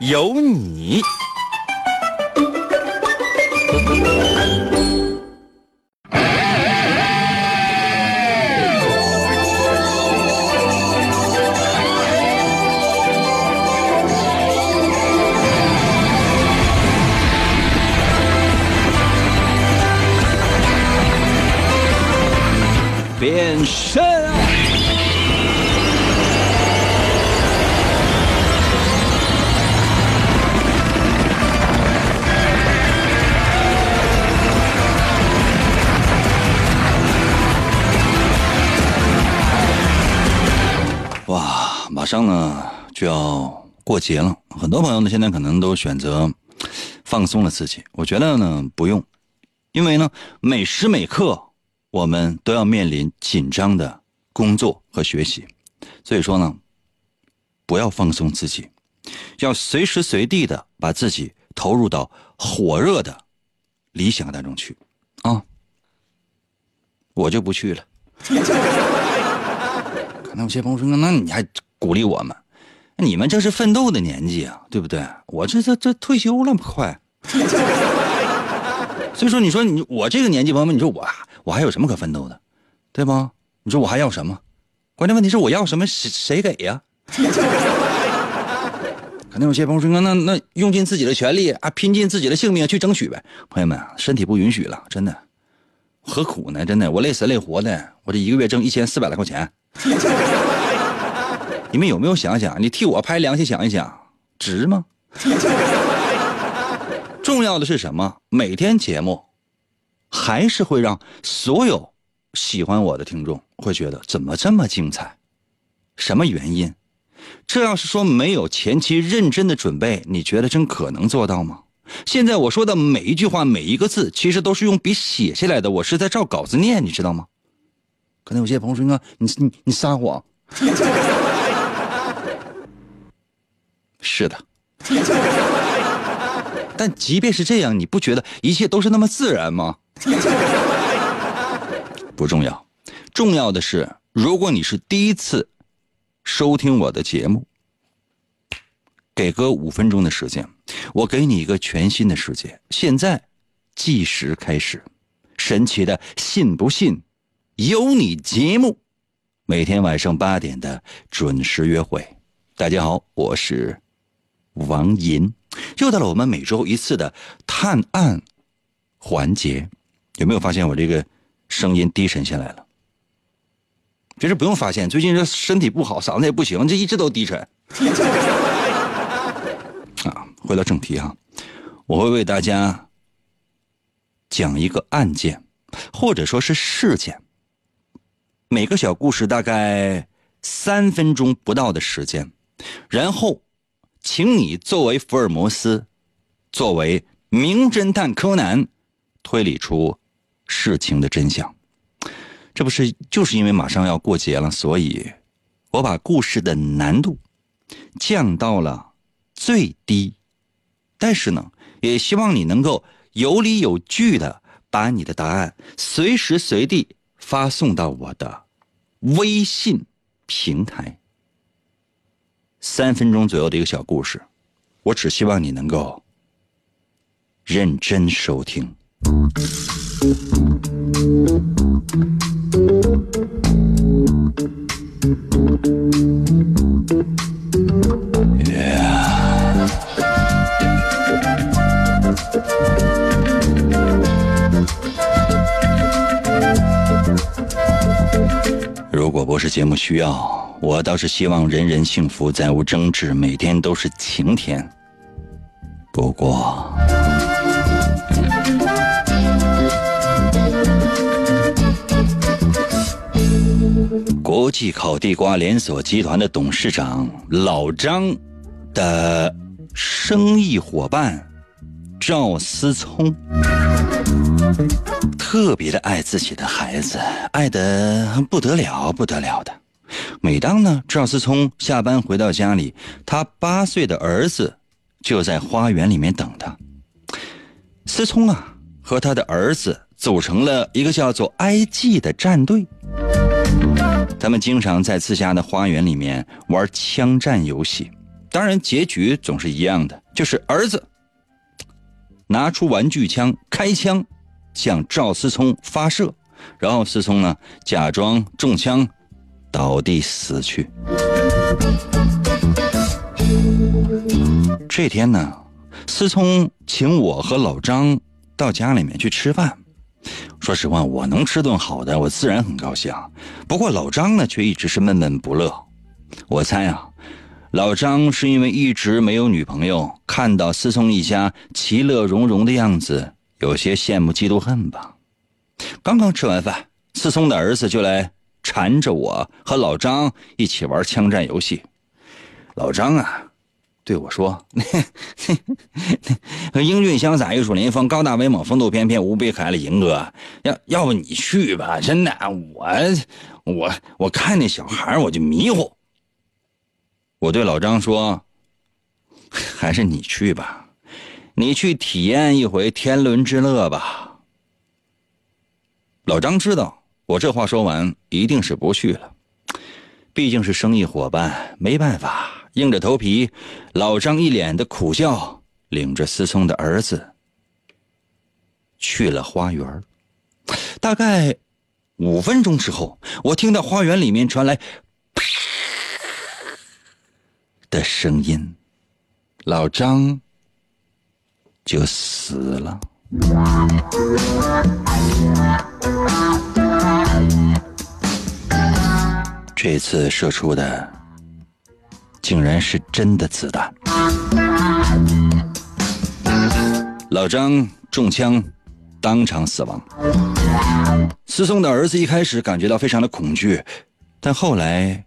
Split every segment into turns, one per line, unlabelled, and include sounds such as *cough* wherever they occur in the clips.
有你。变身
马上呢就要过节了，很多朋友呢现在可能都选择放松了自己。我觉得呢不用，因为呢每时每刻我们都要面临紧张的工作和学习，所以说呢不要放松自己，要随时随地的把自己投入到火热的理想当中去啊！我就不去了。*laughs* 可能有些朋友说：“那你还鼓励我们？你们正是奋斗的年纪啊，对不对？我这这这退休了，快。*laughs* 所以说，你说你我这个年纪，朋友们，你说我我还有什么可奋斗的，对吧？你说我还要什么？关键问题是我要什么，谁谁给呀？*laughs* 可能有些朋友说：那那用尽自己的全力啊，拼尽自己的性命去争取呗。朋友们，身体不允许了，真的。”何苦呢？真的，我累死累活的，我这一个月挣一千四百来块钱。你们有没有想想？你替我拍良心想一想，值吗？*laughs* 重要的是什么？每天节目，还是会让所有喜欢我的听众会觉得怎么这么精彩？什么原因？这要是说没有前期认真的准备，你觉得真可能做到吗？现在我说的每一句话，每一个字，其实都是用笔写下来的，我是在照稿子念，你知道吗？可能有些朋友说：“，你你你撒谎。”是的，*laughs* 但即便是这样，你不觉得一切都是那么自然吗？*laughs* 不重要，重要的是，如果你是第一次收听我的节目，给哥五分钟的时间。我给你一个全新的世界，现在计时开始。神奇的，信不信？有你节目，每天晚上八点的准时约会。大家好，我是王银，又到了我们每周一次的探案环节。有没有发现我这个声音低沉下来了？其实不用发现，最近这身体不好，嗓子也不行，这一直都低沉。*laughs* 啊。回到正题哈，我会为大家讲一个案件，或者说是事件。每个小故事大概三分钟不到的时间，然后，请你作为福尔摩斯，作为名侦探柯南，推理出事情的真相。这不是就是因为马上要过节了，所以我把故事的难度降到了最低。但是呢，也希望你能够有理有据的把你的答案随时随地发送到我的微信平台。三分钟左右的一个小故事，我只希望你能够认真收听。Yeah 如果不是节目需要，我倒是希望人人幸福，再无争执，每天都是晴天。不过，国际烤地瓜连锁集团的董事长老张的生意伙伴赵思聪特别的爱自己的孩子，爱的不得了，不得了的。每当呢，赵思聪下班回到家里，他八岁的儿子就在花园里面等他。思聪啊，和他的儿子组成了一个叫做 “IG” 的战队。他们经常在自家的花园里面玩枪战游戏，当然结局总是一样的，就是儿子拿出玩具枪开枪向赵思聪发射，然后思聪呢假装中枪倒地死去。这天呢，思聪请我和老张到家里面去吃饭。说实话，我能吃顿好的，我自然很高兴。不过老张呢，却一直是闷闷不乐。我猜啊，老张是因为一直没有女朋友，看到思聪一家其乐融融的样子，有些羡慕嫉妒恨吧。刚刚吃完饭，思聪的儿子就来缠着我和老张一起玩枪战游戏。老张啊。对我说：“ *laughs* 英俊潇洒、玉树临风、高大威猛、风度翩翩、无比可爱的银哥，要要不你去吧？真的，我我我看那小孩我就迷糊。”我对老张说：“还是你去吧，你去体验一回天伦之乐吧。”老张知道我这话说完一定是不去了，毕竟是生意伙伴，没办法。硬着头皮，老张一脸的苦笑，领着思聪的儿子去了花园。大概五分钟之后，我听到花园里面传来“”的声音，老张就死了。这次射出的。竟然是真的子弹！老张中枪，当场死亡。思聪的儿子一开始感觉到非常的恐惧，但后来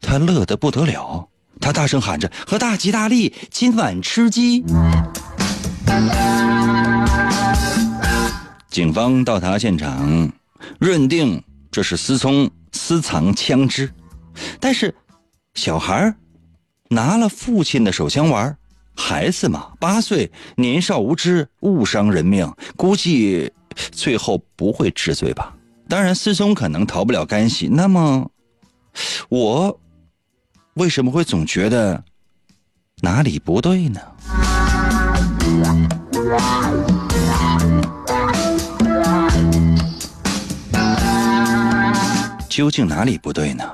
他乐得不得了，他大声喊着：“和大吉大利，今晚吃鸡！”警方到达现场，认定这是思聪私藏枪支，但是小孩拿了父亲的手枪玩，孩子嘛，八岁，年少无知，误伤人命，估计最后不会治罪吧。当然，思聪可能逃不了干系。那么，我为什么会总觉得哪里不对呢？究竟哪里不对呢？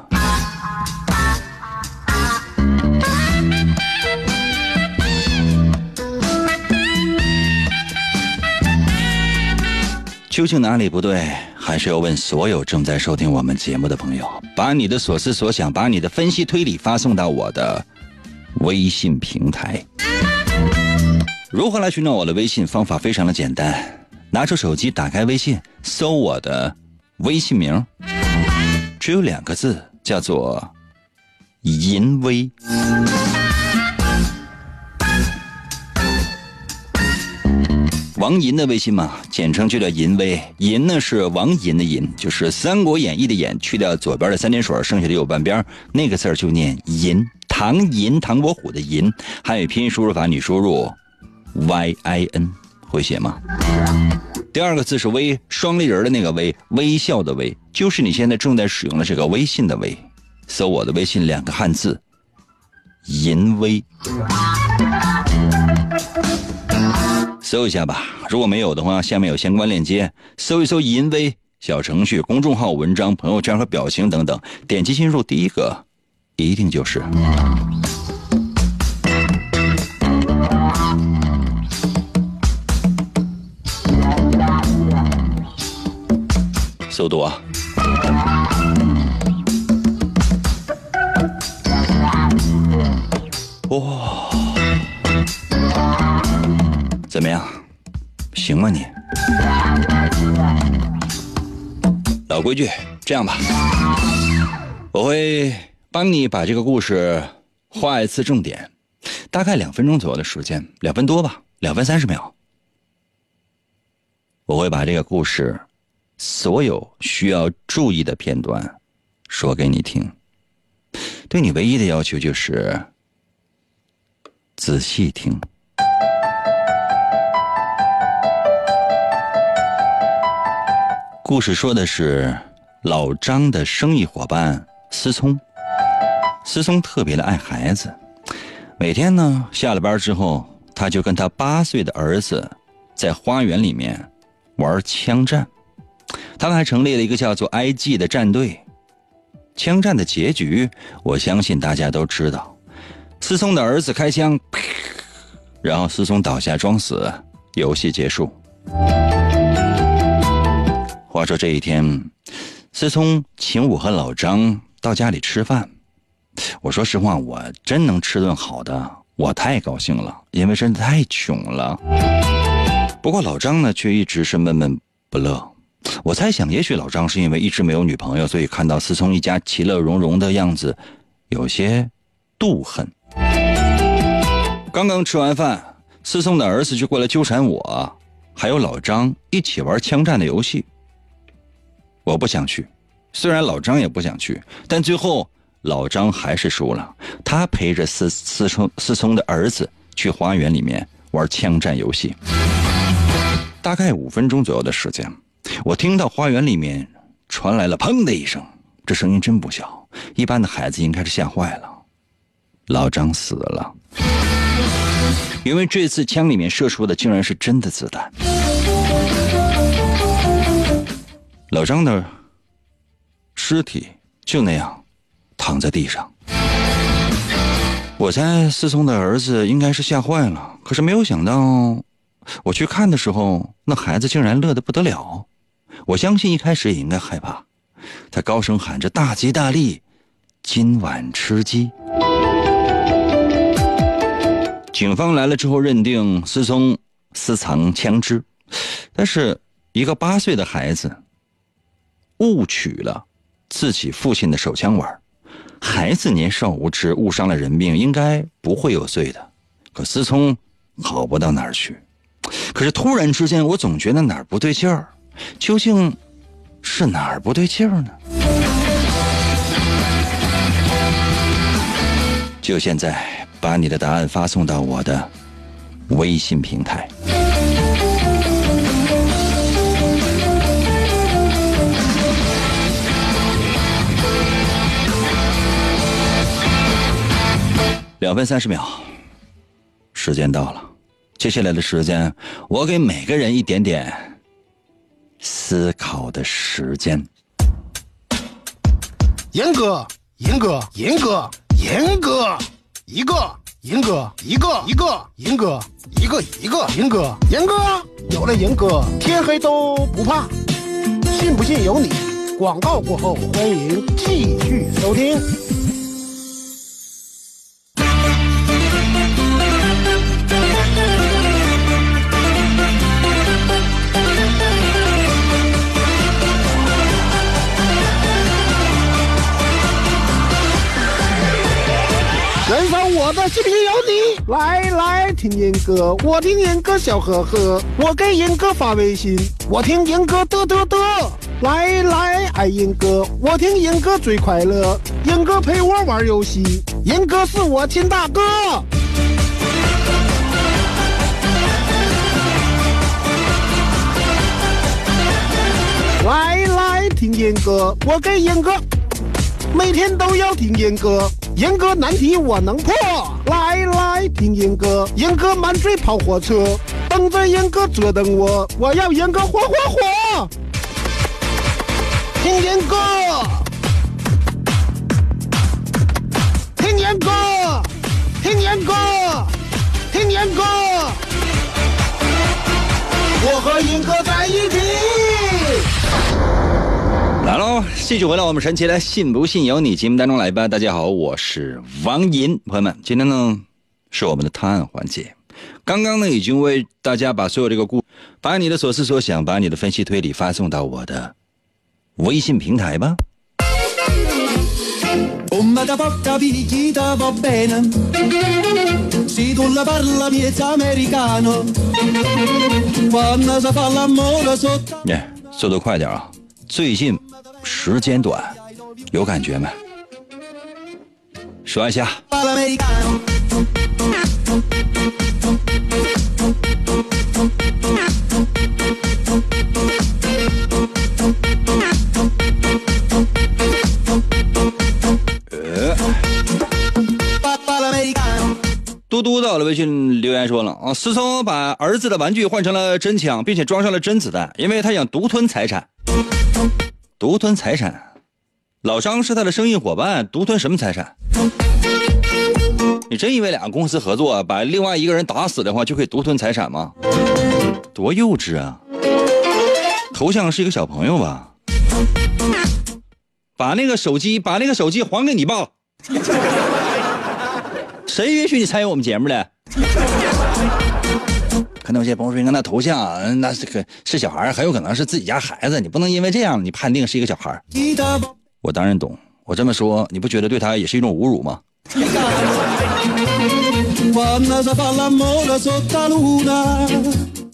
究竟哪里不对？还是要问所有正在收听我们节目的朋友，把你的所思所想，把你的分析推理发送到我的微信平台。如何来寻找我的微信？方法非常的简单，拿出手机，打开微信，搜我的微信名，只有两个字，叫做“淫威”。王银的微信嘛，简称就叫银威。银呢是王银的银，就是《三国演义》的演，去掉左边的三点水，剩下的右半边那个字就念银。唐银，唐伯虎的银。汉语拼音输入法，你输入 y i n，会写吗？第二个字是微，双立人的那个微，微笑的微，就是你现在正在使用的这个微信的微。搜我的微信，两个汉字，银威。搜一下吧，如果没有的话，下面有相关链接，搜一搜“淫威”小程序、公众号、文章、朋友圈和表情等等，点击进入，第一个一定就是。速度啊！行吗你？老规矩，这样吧，我会帮你把这个故事画一次重点。大概两分钟左右的时间，两分多吧，两分三十秒。我会把这个故事所有需要注意的片段说给你听。对你唯一的要求就是仔细听。故事说的是老张的生意伙伴思聪。思聪特别的爱孩子，每天呢下了班之后，他就跟他八岁的儿子在花园里面玩枪战。他们还成立了一个叫做 “IG” 的战队。枪战的结局，我相信大家都知道。思聪的儿子开枪，然后思聪倒下装死，游戏结束。话说这一天，思聪请我和老张到家里吃饭。我说实话，我真能吃顿好的，我太高兴了，因为真的太穷了。不过老张呢，却一直是闷闷不乐。我猜想，也许老张是因为一直没有女朋友，所以看到思聪一家其乐融融的样子，有些妒恨。刚刚吃完饭，思聪的儿子就过来纠缠我，还有老张一起玩枪战的游戏。我不想去，虽然老张也不想去，但最后老张还是输了。他陪着思思聪思聪的儿子去花园里面玩枪战游戏。大概五分钟左右的时间，我听到花园里面传来了“砰”的一声，这声音真不小，一般的孩子应该是吓坏了。老张死了，因为这次枪里面射出的竟然是真的子弹。老张的尸体就那样躺在地上。我猜思聪的儿子应该是吓坏了，可是没有想到，我去看的时候，那孩子竟然乐得不得了。我相信一开始也应该害怕，他高声喊着：“大吉大利，今晚吃鸡。”警方来了之后，认定思聪私藏枪支，但是一个八岁的孩子。误取了自己父亲的手枪玩，孩子年少无知，误伤了人命，应该不会有罪的。可思聪好不到哪儿去。可是突然之间，我总觉得哪儿不对劲儿，究竟是哪儿不对劲儿呢？就现在，把你的答案发送到我的微信平台。两分三十秒，时间到了。接下来的时间，我给每个人一点点思考的时间。
严哥，严哥，严哥，严哥，一个，严哥，一个，一个，严哥，一个，一个，严哥，严哥，有了严哥，天黑都不怕。信不信由你。广告过后，欢迎继续收听。来来听严哥，我听严哥笑呵呵，我给严哥发微信，我听严哥嘚嘚嘚，来来爱严哥，我听严哥最快乐，严哥陪我玩游戏，严哥是我亲大哥。来来听严哥，我给严哥，每天都要听严哥。严哥难题我能破，来来听严哥，严哥满嘴跑火车，等着严哥折腾我，我要严哥火火火，听严哥，听严哥，听严哥，听严哥，我和严哥在一起。
来喽，继续回到我们神奇的“信不信由你”节目当中来吧。大家好，我是王银，朋友们，今天呢是我们的探案环节。刚刚呢已经为大家把所有这个故，把你的所思所想，把你的分析推理发送到我的微信平台吧。
Oh ma da porca picchita va bene Se tu la parla miezza americano Quando si fa l'amore sotto
耶，速度快点啊！最近时间短，有感觉没？说一下。嘟嘟到了微信留言说了啊，思聪把儿子的玩具换成了真枪，并且装上了真子弹，因为他想独吞财产。独吞财产，老张是他的生意伙伴，独吞什么财产？你真以为两个公司合作，把另外一个人打死的话就可以独吞财产吗？多幼稚啊！头像是一个小朋友吧？把那个手机，把那个手机还给你爸。谁允许你参与我们节目的？可能有些朋友说，你看那头像，那是个是小孩，很有可能是自己家孩子，你不能因为这样你判定是一个小孩。我当然懂，我这么说，你不觉得对他也是一种侮辱吗？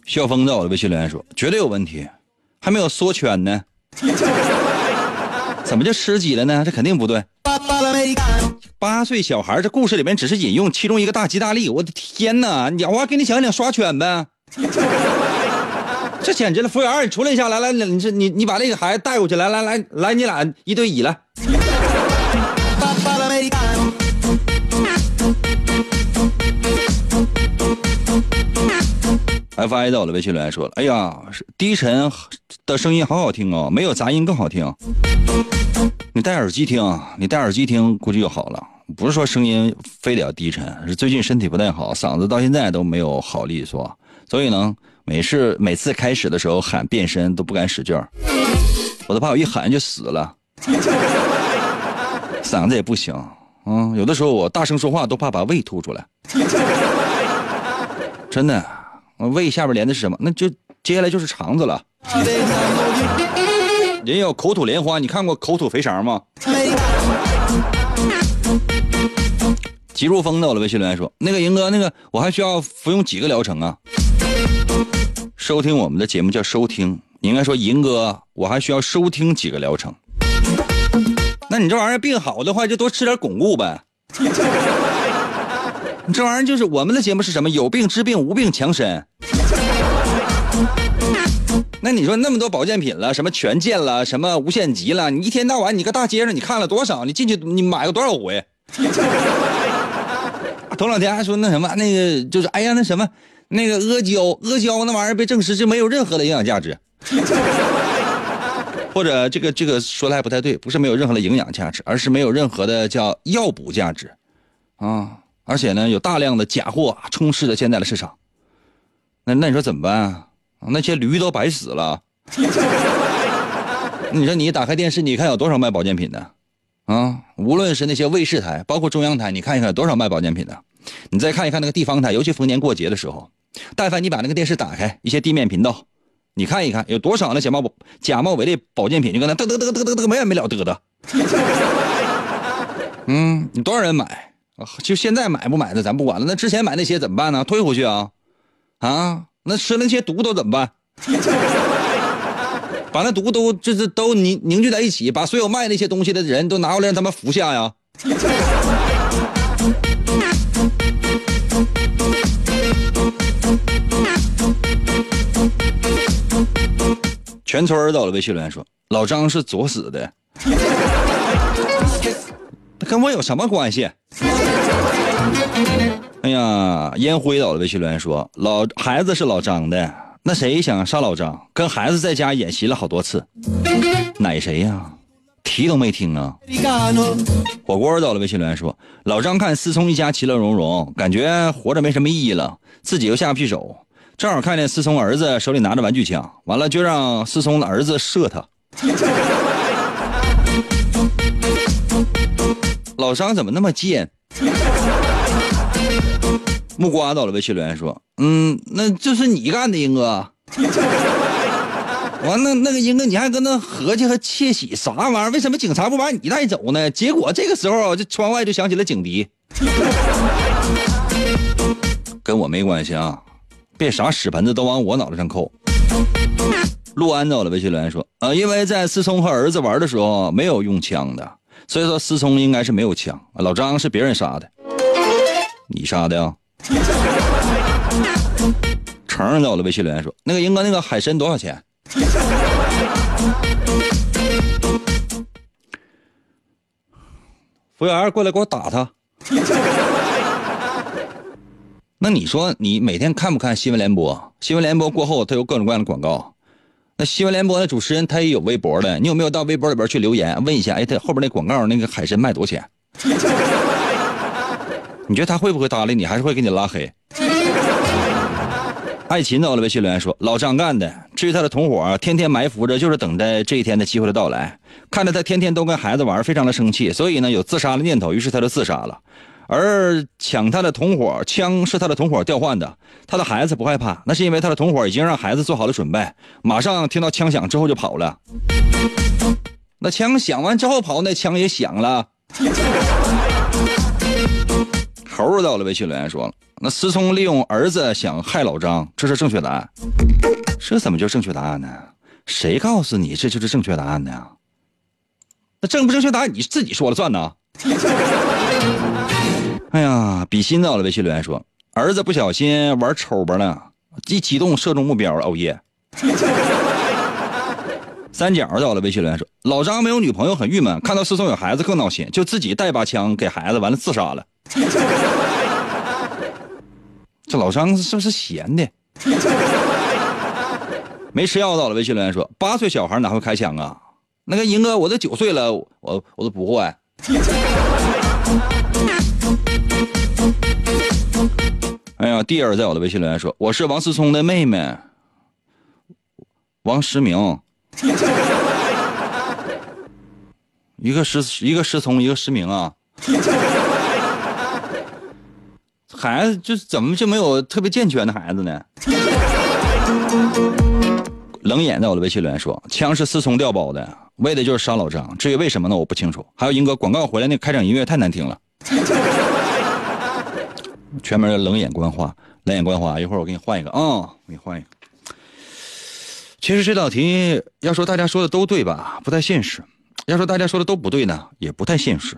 笑疯在我的微信留言说，绝对有问题，还没有缩圈呢。怎么就吃鸡了呢？这肯定不对。八岁小孩，这故事里面只是引用其中一个大吉大利。我的天哪！你我给你讲讲刷圈呗。*laughs* 这简直了！服务员，你出来一下，来来，你这你你把那个孩子带过去，来来来来，你俩一对一来。F I 到了微信留言说了：“哎呀，低沉的声音好好听哦，没有杂音更好听。你戴耳机听，你戴耳机听估计就好了。不是说声音非得要低沉，是最近身体不太好，嗓子到现在都没有好利索，所以呢，每次每次开始的时候喊变身都不敢使劲儿，我都怕我一喊就死了，嗓子也不行。嗯，有的时候我大声说话都怕把胃吐出来，*laughs* 真的。”胃下边连的是什么？那就接下来就是肠子了。人有口吐莲花，你看过口吐肥肠吗？急如风的我的微信留言说：“那个银哥，那个我还需要服用几个疗程啊？”收听我们的节目叫收听，你应该说银哥，我还需要收听几个疗程。那你这玩意儿病好的话，就多吃点巩固呗。这玩意儿就是我们的节目是什么？有病治病，无病强身。那你说那么多保健品了，什么全健了，什么无限极了，你一天到晚你搁大街上你看了多少？你进去你买过多少回？头两天还说那什么那个就是哎呀那什么那个阿胶阿胶那玩意儿被证实就没有任何的营养价值，或者这个这个说的还不太对，不是没有任何的营养价值，而是没有任何的叫药补价值啊。而且呢，有大量的假货充斥着现在的市场，那那你说怎么办啊？那些驴都白死了。*laughs* 你说你打开电视，你看有多少卖保健品的？啊，无论是那些卫视台，包括中央台，你看一看有多少卖保健品的。你再看一看那个地方台，尤其逢年过节的时候，但凡你把那个电视打开，一些地面频道，你看一看有多少那假冒假冒伪劣保健品，就跟那嘚嘚嘚嘚嘚嘚没完没了嘚嘚。*laughs* 嗯，你多少人买？就现在买不买的咱不管了，那之前买那些怎么办呢？退回去啊，啊，那吃那些毒都怎么办？*laughs* 把那毒都这这都凝凝聚在一起，把所有卖那些东西的人都拿过来让他们服下呀。全村儿都了微信留言说：“老张是作死的，*laughs* 那跟我有什么关系？”哎呀，烟灰倒了微信留言说：“老孩子是老张的，那谁想杀老张？跟孩子在家演习了好多次，奶谁呀？提都没听啊！”火锅到了微信留言说：“老张看思聪一家其乐融融，感觉活着没什么意义了，自己又下不去手。正好看见思聪儿子手里拿着玩具枪，完了就让思聪的儿子射他。老张怎么那么贱？”木瓜到了微信留言说：“嗯，那这是你干的，英哥。*laughs* 完了，那个英哥，你还跟那合计和窃喜啥玩意儿？为什么警察不把你带走呢？结果这个时候，这窗外就响起了警笛。*laughs* 跟我没关系啊，别啥屎盆子都往我脑袋上扣。陆安走了，微信留言说，呃，因为在思聪和儿子玩的时候没有用枪的，所以说思聪应该是没有枪。老张是别人杀的，你杀的呀？*laughs* 成走了，微信留言说，那个英哥，那个海参多少钱？服务员过来给我打他。*laughs* 那你说你每天看不看新闻联播？新闻联播过后，它有各种各样的广告。那新闻联播的主持人他也有微博的，你有没有到微博里边去留言问一下？哎，他后边那广告那个海参卖多少钱？你觉得他会不会搭理你？还是会给你拉黑？爱琴走了，微信留言说：“老张干的。至于他的同伙，天天埋伏着，就是等待这一天的机会的到来。看着他天天都跟孩子玩，非常的生气，所以呢有自杀的念头，于是他就自杀了。而抢他的同伙枪是他的同伙调换的，他的孩子不害怕，那是因为他的同伙已经让孩子做好了准备，马上听到枪响之后就跑了。那枪响完之后跑，那枪也响了。”猴儿到了，微信留言说：“那思聪利用儿子想害老张，这是正确答案。这怎么就正确答案呢？谁告诉你这就是正确答案呢？那正不正确答案你自己说了算呢？” *laughs* 哎呀，比心到了，微信留言说：“儿子不小心玩抽吧了，一启动射中目标了，哦耶！” *laughs* 三角到了，微信留言说：“老张没有女朋友很郁闷，看到思聪有孩子更闹心，就自己带把枪给孩子，完了自杀了。”这老张是不是闲的？*laughs* 没吃药到了，微信留言说：八岁小孩哪会开枪啊？那个银哥，我都九岁了，我我都不会。哎呀，第二在我的微信留言说：我是王思聪的妹妹，王石明。*laughs* 一个失一个失聪，一个失明啊。孩子就是怎么就没有特别健全的孩子呢？*laughs* 冷眼在我的微信留言说：“枪是思聪调包的，为的就是杀老张。至于为什么呢？我不清楚。”还有英哥广告回来那开场音乐太难听了。*laughs* 全门冷眼观花，冷眼观花。一会儿我给你换一个啊，我给你换一个。其实这道题要说大家说的都对吧，不太现实；要说大家说的都不对呢，也不太现实。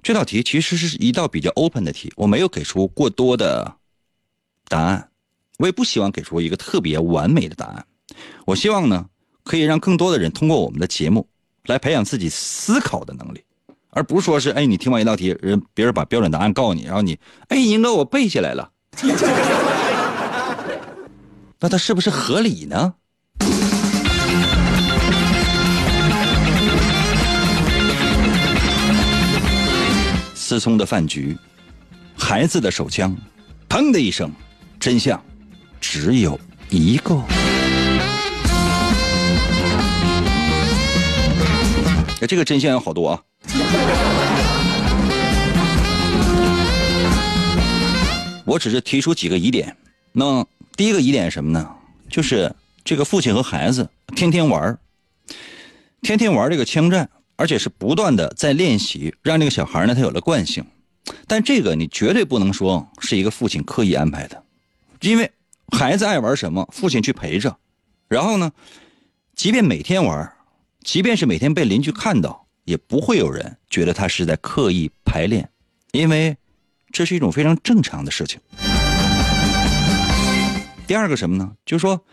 这道题其实是一道比较 open 的题，我没有给出过多的答案，我也不希望给出一个特别完美的答案。我希望呢，可以让更多的人通过我们的节目来培养自己思考的能力，而不是说是哎，你听完一道题，人别人把标准答案告诉你，然后你哎，英哥我背下来了，*laughs* 那它是不是合理呢？思聪的饭局，孩子的手枪，砰的一声，真相只有一个。哎，这个真相有好多啊！我只是提出几个疑点。那第一个疑点是什么呢？就是这个父亲和孩子天天玩天天玩这个枪战。而且是不断的在练习，让这个小孩呢，他有了惯性。但这个你绝对不能说是一个父亲刻意安排的，因为孩子爱玩什么，父亲去陪着。然后呢，即便每天玩，即便是每天被邻居看到，也不会有人觉得他是在刻意排练，因为这是一种非常正常的事情。第二个什么呢？就是说，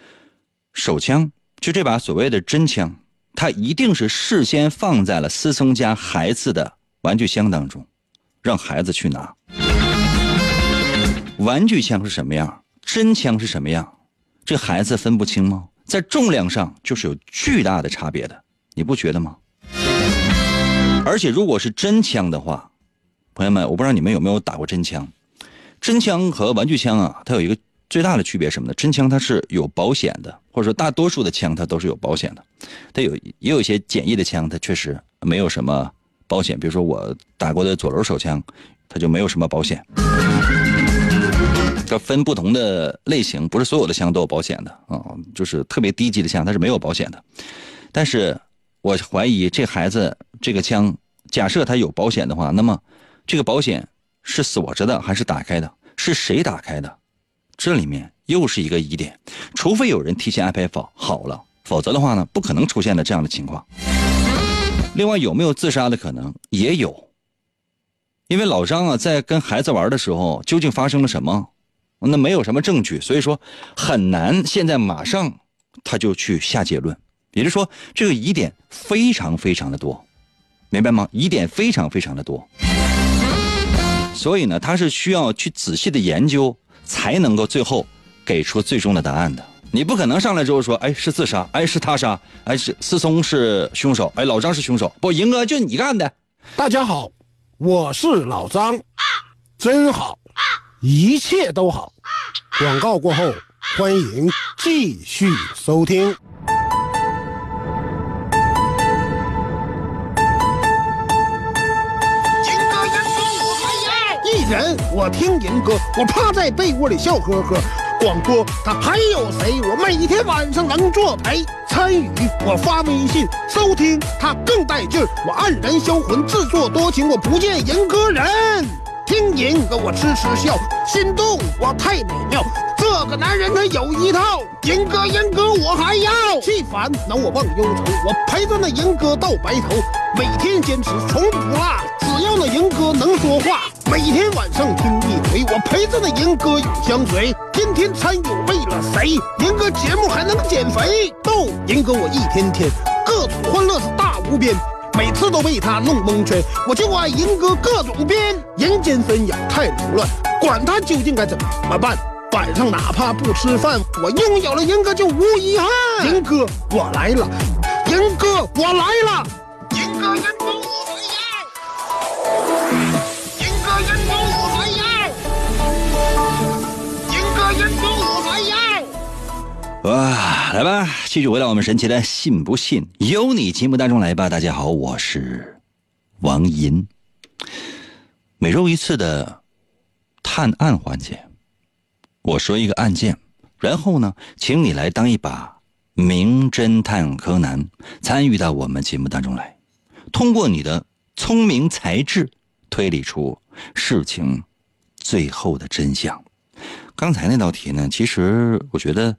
手枪，就这把所谓的真枪。他一定是事先放在了思聪家孩子的玩具箱当中，让孩子去拿。玩具枪是什么样，真枪是什么样，这孩子分不清吗？在重量上就是有巨大的差别的，你不觉得吗？而且如果是真枪的话，朋友们，我不知道你们有没有打过真枪，真枪和玩具枪啊，它有一个。最大的区别什么呢？真枪它是有保险的，或者说大多数的枪它都是有保险的。它有也有一些简易的枪，它确实没有什么保险。比如说我打过的左轮手枪，它就没有什么保险。它分不同的类型，不是所有的枪都有保险的啊，就是特别低级的枪它是没有保险的。但是我怀疑这孩子这个枪，假设他有保险的话，那么这个保险是锁着的还是打开的？是谁打开的？这里面又是一个疑点。除非有人提前安排好好了，否则的话呢，不可能出现的这样的情况。另外，有没有自杀的可能？也有。因为老张啊，在跟孩子玩的时候，究竟发生了什么？那没有什么证据，所以说很难现在马上他就去下结论。也就是说，这个疑点非常非常的多，明白吗？疑点非常非常的多，所以呢，他是需要去仔细的研究，才能够最后给出最终的答案的。你不可能上来之后说，哎，是自杀，哎，是他杀，哎，是思聪是凶手，哎，老张是凶手，不，赢哥就你干的。
大家好。我是老张，真好，一切都好。广告过后，欢迎继续收听。人我听银歌，我趴在被窝里笑呵呵。广播他还有谁？我每天晚上能作陪。参与我发微信收听，他更带劲儿。我黯然销魂，自作多情，我不见银哥人。听银哥我痴痴笑，心动我太美妙。这个男人他有一套，银哥银哥我还要。气烦恼我忘忧愁，我陪着那银哥到白头。每天坚持从不落，只那银哥能说话。每天晚上听一回，我陪着那银哥永相随。天天参与为了谁？银哥节目还能减肥？逗银哥我一天天各种欢乐是大无边，每次都被他弄蒙圈。我就爱银哥各种编，人间纷扰太凌乱，管他究竟该怎么办。晚上哪怕不吃饭，我拥有了银哥就无遗憾。银哥我来了，银哥我来了，
哇，来吧，继续回到我们神奇的“信不信由你”节目当中来吧。大家好，我是王银。每周一次的探案环节。我说一个案件，然后呢，请你来当一把名侦探柯南，参与到我们节目当中来，通过你的聪明才智推理出事情最后的真相。刚才那道题呢，其实我觉得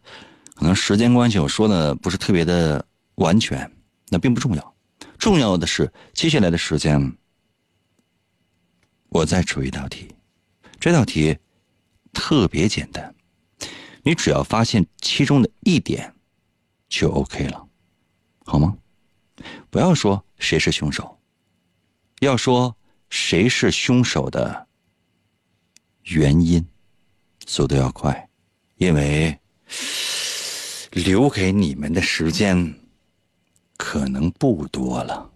可能时间关系，我说的不是特别的完全，那并不重要，重要的是接下来的时间，我再出一道题，这道题。特别简单，你只要发现其中的一点，就 OK 了，好吗？不要说谁是凶手，要说谁是凶手的原因，速度要快，因为留给你们的时间可能不多了。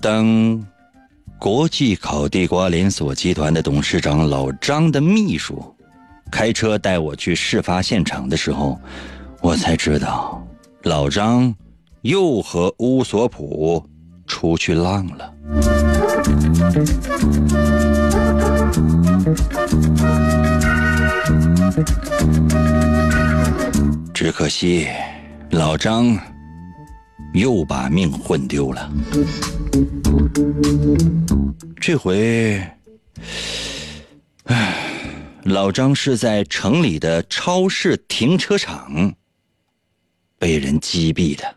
当国际烤地瓜连锁集团的董事长老张的秘书开车带我去事发现场的时候，我才知道老张又和乌索普。出去浪了，只可惜老张又把命混丢了。这回，唉，老张是在城里的超市停车场被人击毙的。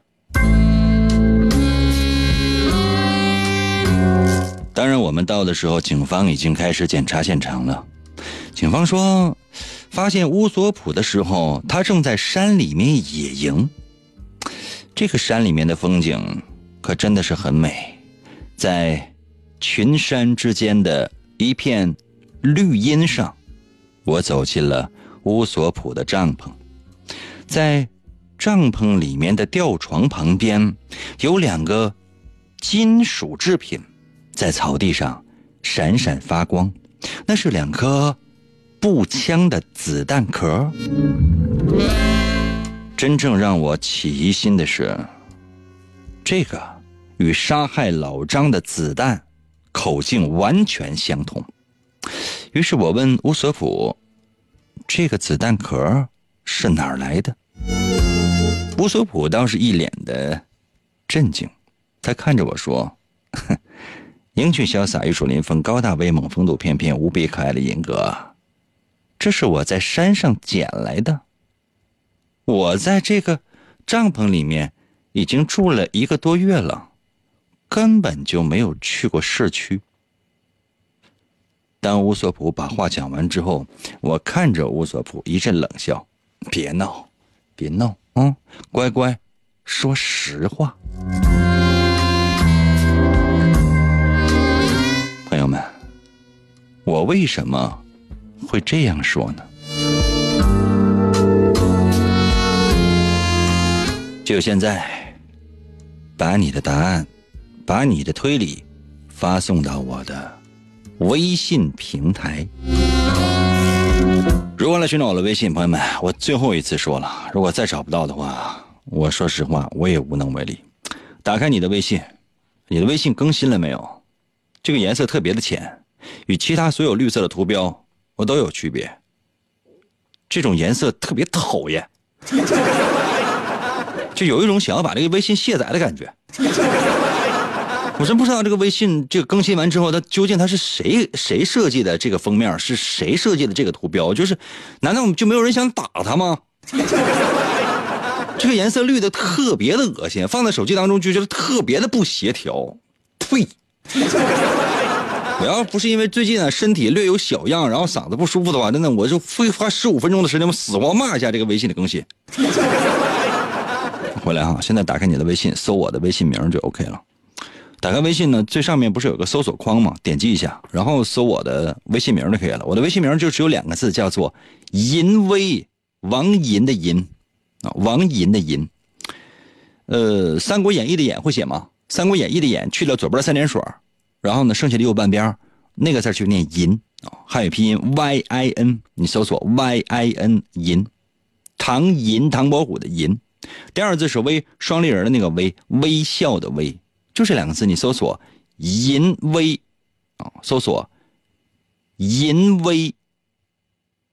当然，我们到的时候，警方已经开始检查现场了。警方说，发现乌索普的时候，他正在山里面野营。这个山里面的风景可真的是很美，在群山之间的一片绿荫上，我走进了乌索普的帐篷。在帐篷里面的吊床旁边，有两个金属制品。在草地上闪闪发光，那是两颗步枪的子弹壳。真正让我起疑心的是，这个与杀害老张的子弹口径完全相同。于是我问乌索普：“这个子弹壳是哪儿来的？”乌索普倒是一脸的震惊，他看着我说：“ *laughs* 英俊潇洒、玉树临风、高大威猛、风度翩翩、无比可爱的银哥，这是我在山上捡来的。我在这个帐篷里面已经住了一个多月了，根本就没有去过市区。”当乌索普把话讲完之后，我看着乌索普一阵冷笑：“别闹，别闹。”嗯，乖乖，说实话。朋友们，我为什么会这样说呢？就现在，把你的答案，把你的推理发送到我的微信平台。如果来寻找我的微信？朋友们，我最后一次说了，如果再找不到的话，我说实话，我也无能为力。打开你的微信，你的微信更新了没有？这个颜色特别的浅，与其他所有绿色的图标我都有区别。这种颜色特别讨厌，就有一种想要把这个微信卸载的感觉。*laughs* 我真不知道这个微信这个更新完之后，它究竟它是谁谁设计的这个封面，是谁设计的这个图标？就是，难道我们就没有人想打它吗？*laughs* 这个颜色绿的特别的恶心，放在手机当中就觉得特别的不协调。呸！我要不是因为最近啊身体略有小恙，然后嗓子不舒服的话，真的我就会花十五分钟的时间，我死活骂一下这个微信的更新。回来哈，现在打开你的微信，搜我的微信名就 OK 了。打开微信呢，最上面不是有个搜索框吗？点击一下，然后搜我的微信名就可以了。我的微信名就只有两个字，叫做“银威”，王银的银，啊，王银的银。呃，《三国演义》的演会写吗？《三国演义》的演去掉左边三点水，然后呢，剩下的右半边那个字就念银啊，汉语拼音 Y I N，你搜索 Y I N 银，唐银唐伯虎的银，第二字是微双立人的那个微，微笑的微。就这两个字，你搜索“淫威”，啊，搜索“淫威”，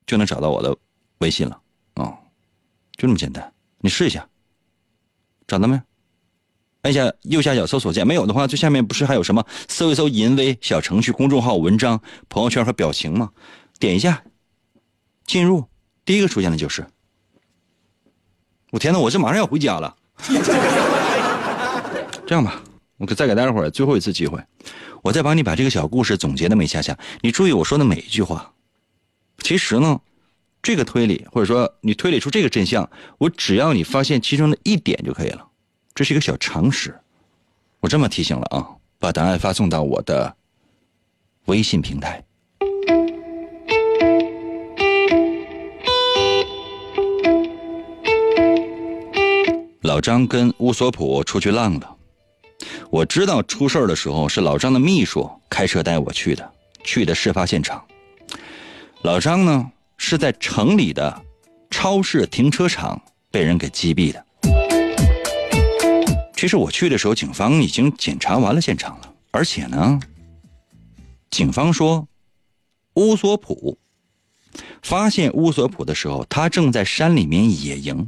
就能找到我的微信了，啊，就这么简单。你试一下，找到没？按下右下角搜索键，没有的话，最下面不是还有什么？搜一搜“淫威”小程序、公众号、文章、朋友圈和表情吗？点一下，进入，第一个出现的就是。我天哪，我这马上要回家了。*laughs* 这样吧。我再给大家伙儿最后一次机会，我再帮你把这个小故事总结的没下下。你注意我说的每一句话。其实呢，这个推理或者说你推理出这个真相，我只要你发现其中的一点就可以了。这是一个小常识，我这么提醒了啊。把答案发送到我的微信平台。老张跟乌索普出去浪了。我知道出事的时候是老张的秘书开车带我去的，去的事发现场。老张呢是在城里的超市停车场被人给击毙的。其实我去的时候，警方已经检查完了现场了，而且呢，警方说乌索普发现乌索普的时候，他正在山里面野营。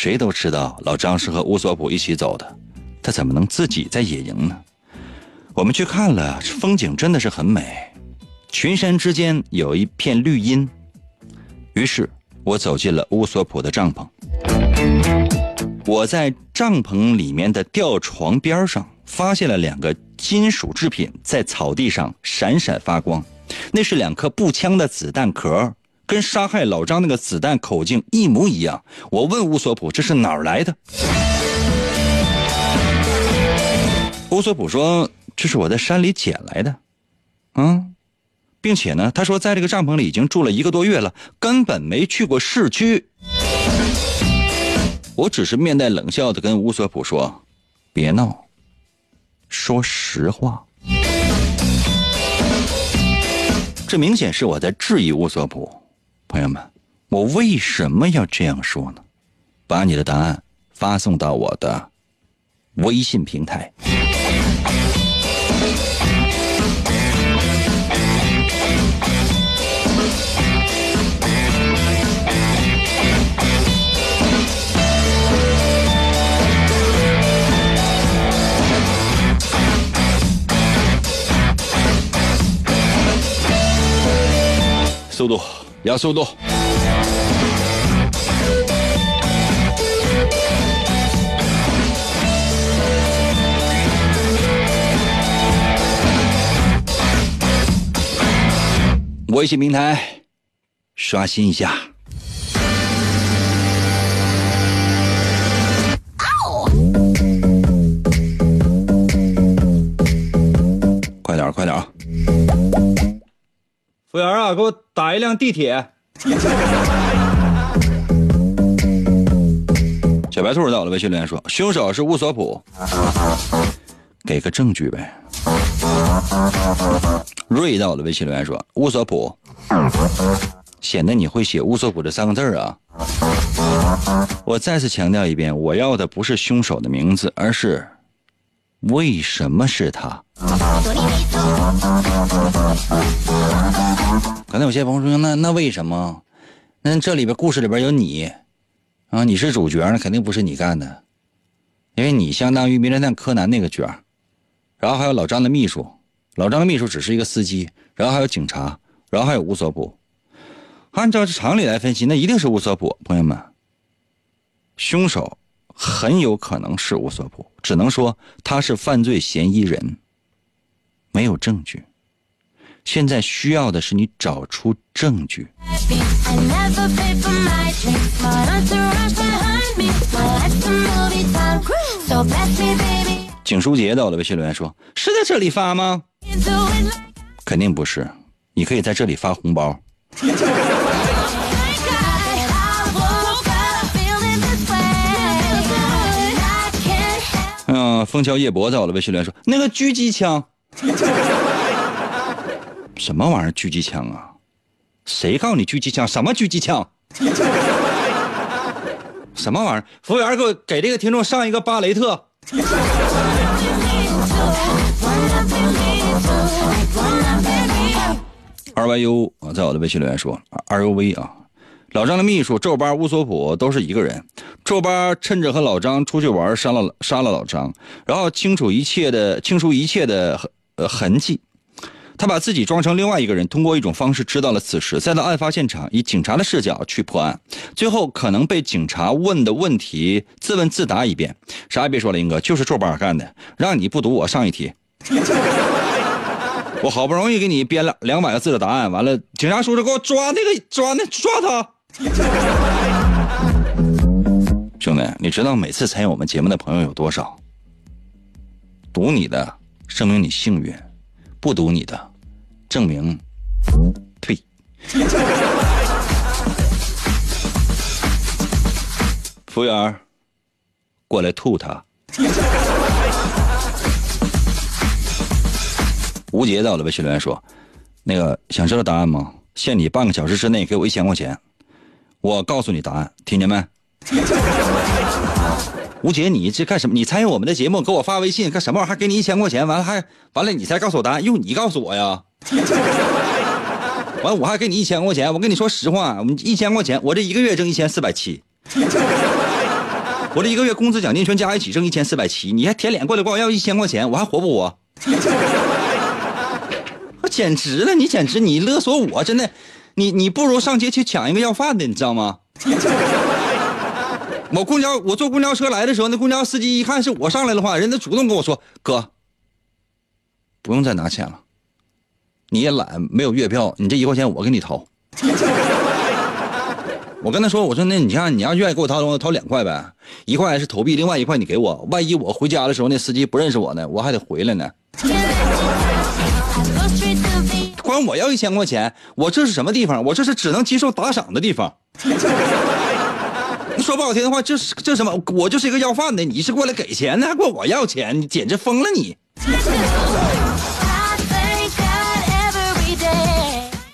谁都知道老张是和乌索普一起走的，他怎么能自己在野营呢？我们去看了，风景真的是很美，群山之间有一片绿荫。于是我走进了乌索普的帐篷，我在帐篷里面的吊床边上发现了两个金属制品在草地上闪闪发光，那是两颗步枪的子弹壳。跟杀害老张那个子弹口径一模一样。我问乌索普：“这是哪儿来的？”乌索普说：“这是我在山里捡来的。”嗯，并且呢，他说在这个帐篷里已经住了一个多月了，根本没去过市区。我只是面带冷笑的跟乌索普说：“别闹，说实话。这明显是我在质疑乌索普。朋友们，我为什么要这样说呢？把你的答案发送到我的微信平台。速度，要速度。微信平台刷新一下。快点儿，快点啊！服务员啊，给我打一辆地铁。*laughs* 小白兔到了，微信留言说：“凶手是乌索普，给个证据呗。”瑞到了，微信留言说：“乌索普，显得你会写乌索普这三个字啊。”我再次强调一遍，我要的不是凶手的名字，而是为什么是他。刚才有些朋友说：“那那为什么？那这里边故事里边有你啊，你是主角，那肯定不是你干的，因为你相当于名侦探柯南那个角然后还有老张的秘书，老张的秘书只是一个司机，然后还有警察，然后还有乌索普。按照常理来分析，那一定是乌索普。朋友们，凶手很有可能是乌索普，只能说他是犯罪嫌疑人，没有证据。现在需要的是你找出证据。景书杰到了，微信留言说：“是在这里发吗？”肯定不是，你可以在这里发红包。*laughs* 嗯，枫桥夜泊到了，微信留言说：“那个狙击枪，*laughs* 什么玩意儿？狙击枪啊？谁告诉你狙击枪？什么狙击枪？*laughs* 什么玩意儿？服务员，给我给这个听众上一个巴雷特。”二 yu 啊，在我的微信留言说二 u v 啊，老张的秘书皱巴乌索普都是一个人。皱巴趁着和老张出去玩，杀了杀了老张，然后清除一切的清除一切的呃痕迹。他把自己装成另外一个人，通过一种方式知道了此事，再到案发现场，以警察的视角去破案，最后可能被警察问的问题自问自答一遍。啥也别说了，英哥就是皱巴干的，*laughs* 让你不读我上一题。*laughs* 我好不容易给你编了两百个字的答案，完了，警察叔叔给我抓那个抓那抓他。兄弟，你知道每次参与我们节目的朋友有多少？读你的，证明你幸运；不赌你的，证明，呸！*laughs* 服务员，过来吐他。吴杰在我的微信留言说：“那个想知道答案吗？限你半个小时之内给我一千块钱，我告诉你答案，听见没？”吴杰，你这干什么？你参与我们的节目，给我发微信干什么玩意？还给你一千块钱，完了还完了，你才告诉我答案？用你告诉我呀？*laughs* 完了我还给你一千块钱，我跟你说实话，我们一千块钱，我这一个月挣一千四百七，我这一个月工资奖金全加一起挣一千四百七，你还舔脸过来管我要一千块钱，我还活不活？*laughs* 我简直了！你简直你勒索我，真的，你你不如上街去抢一个要饭的，你知道吗？我公交我坐公交车来的时候，那公交司机一看是我上来的话，人家主动跟我说：“哥，不用再拿钱了，你也懒，没有月票，你这一块钱我给你掏。” *laughs* 我跟他说：“我说那你看你要愿意给我掏的话，掏两块呗，一块是投币，另外一块你给我。万一我回家的时候那司机不认识我呢，我还得回来呢。管我要一千块钱，我这是什么地方？我这是只能接受打赏的地方。说不好听的话，这是这什么？我就是一个要饭的，你是过来给钱的，还管我要钱？你简直疯了你！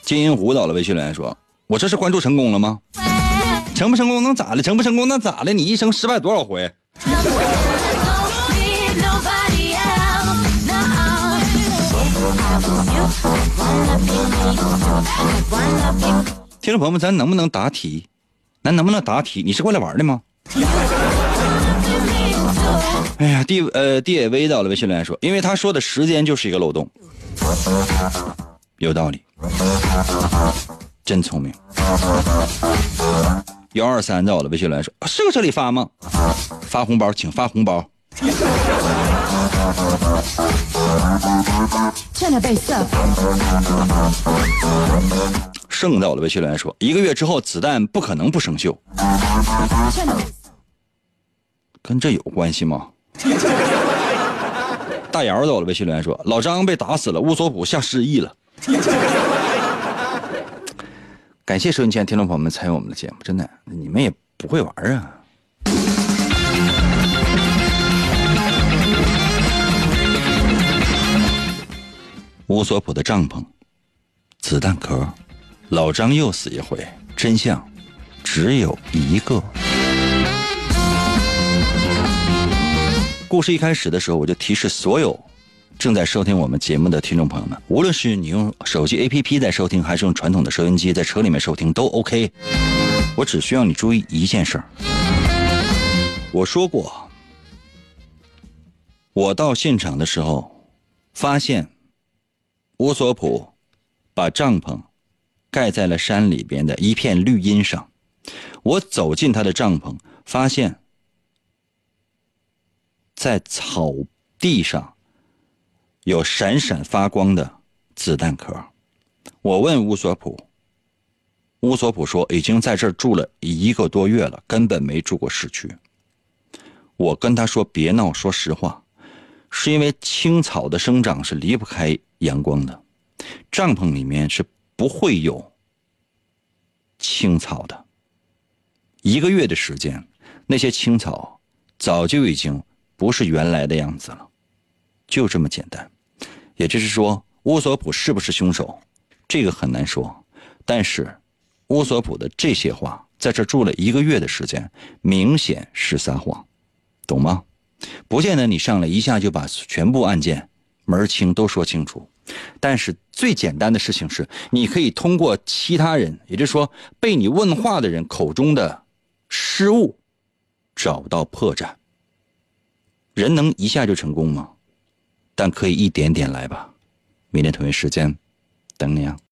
金银湖到了，微信留言说：“我这是关注成功了吗？成不成功能咋的？成不成功那咋的？你一生失败多少回？”听众朋友们，咱能不能答题？咱能不能答题？你是过来玩的吗？*laughs* 哎呀，D 呃 D A V 到了微信留言说，因为他说的时间就是一个漏洞，有道理，真聪明。幺二三到了微信留言说，是搁这里发吗？发红包，请发红包。盛在我的微信留言说，一个月之后子弹不可能不生锈，跟这有关系吗？大姚到了微信留言说，老张被打死了，乌索普下失忆了。感谢收音机前听众朋友们参与我们的节目，真的，你们也不会玩啊。乌索普的帐篷，子弹壳，老张又死一回，真相只有一个。故事一开始的时候，我就提示所有正在收听我们节目的听众朋友们，无论是你用手机 APP 在收听，还是用传统的收音机在车里面收听，都 OK。我只需要你注意一件事儿。我说过，我到现场的时候，发现。乌索普把帐篷盖在了山里边的一片绿荫上。我走进他的帐篷，发现，在草地上有闪闪发光的子弹壳。我问乌索普，乌索普说已经在这儿住了一个多月了，根本没住过市区。我跟他说别闹，说实话，是因为青草的生长是离不开。阳光的帐篷里面是不会有青草的。一个月的时间，那些青草早就已经不是原来的样子了，就这么简单。也就是说，乌索普是不是凶手，这个很难说。但是，乌索普的这些话，在这住了一个月的时间，明显是撒谎，懂吗？不见得你上来一下就把全部案件门清都说清楚。但是最简单的事情是，你可以通过其他人，也就是说被你问话的人口中的失误，找到破绽。人能一下就成功吗？但可以一点点来吧。明天同一时间，等你啊。